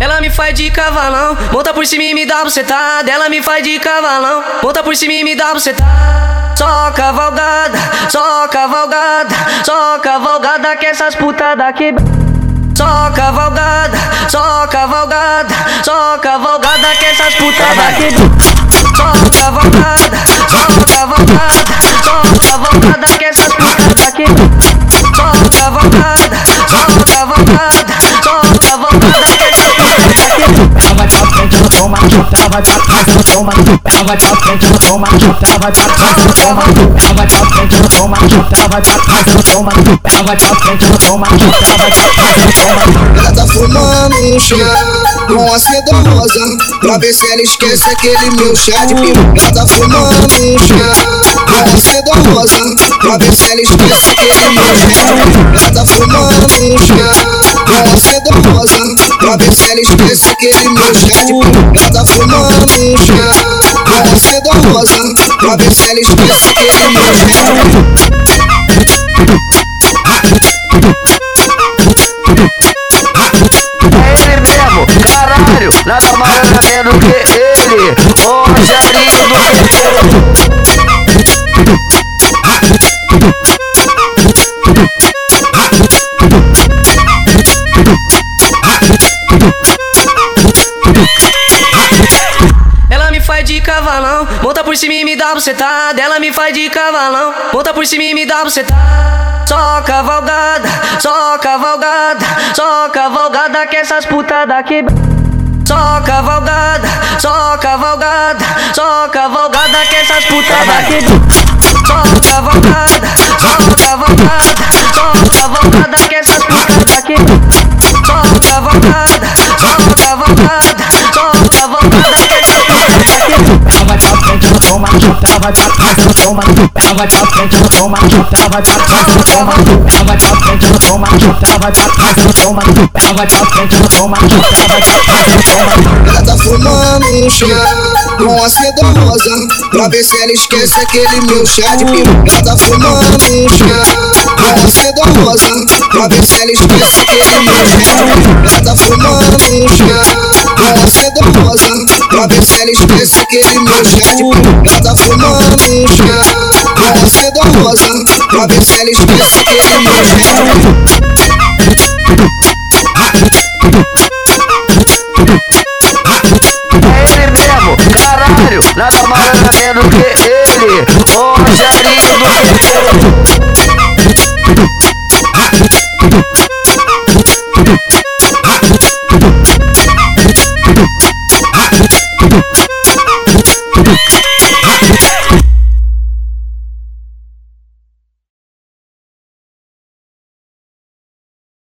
Ela me faz de cavalão, monta por cima e me dá bucetada. Ela me faz de cavalão, monta por cima e me dá bucetada. Só cavalgada, só cavalgada, só cavalgada que essas putas daqui. Só cavalgada, só cavalgada, só cavalgada que essas putas daqui. Só cavalgada, só cavalgada, só cavalgada ela vai pra trás, toma. Ela vai frente, ela toma, ela vai pra trás, toma. Ela vai frente, ela toma, ela vai pra trás, toma. Ela vai frente, ela toma, ela tá fumando um chá com a seda rosa Pra ver se ela esquece aquele meu chá de peru Ela tá fumando um chá com a seda rosa Pra ver se ela esquece aquele meu chá de Ela tá fumando um chá com ela esquece aquele meu chá de Ela tá fumando um chá a seda rosa ela esquece aquele meu chá de É ele. Mesmo, caralho, nada mais nada menos que ele, Rogerinho do Ela cavalão, monta por cima e me dá bucetada. Ela me faz de cavalão, monta por cima e me dá bucetada. Só cavalgada, só cavalgada, só cavalgada que essas putas daqui. Só cavalgada, só cavalgada, só cavalgada que essas putas daqui. Só cavalgada, só cavalgada, só cavalgada que essas putas daqui. Só cavalgada, só cavalgada, só ela vai pra trás, ela toma. Ela vai pra frente, ela toma, ela vai pra trás, ela toma. Ela vai pra frente, ela toma, ela vai pra trás, ela toma. Ela vai vai pra trás, ela toma. Ela tá fumando um chá com a seda rosa Pra ver se ela esquece aquele meu chá de peru Ela tá fumando um chá com a seda rosa Pra ver se ela esquece aquele meu chá de Ela tá fumando um chá com a seda Pra ela esquece aquele meu chá de peru Ela tá fumando um chá com a seda rosa Pra ver se ela esquece aquele meu chá de peru É ele mesmo, caralho, nada mais nada menos que ele, Rogerinho do Ela ドゥドゥドゥドゥドゥドゥ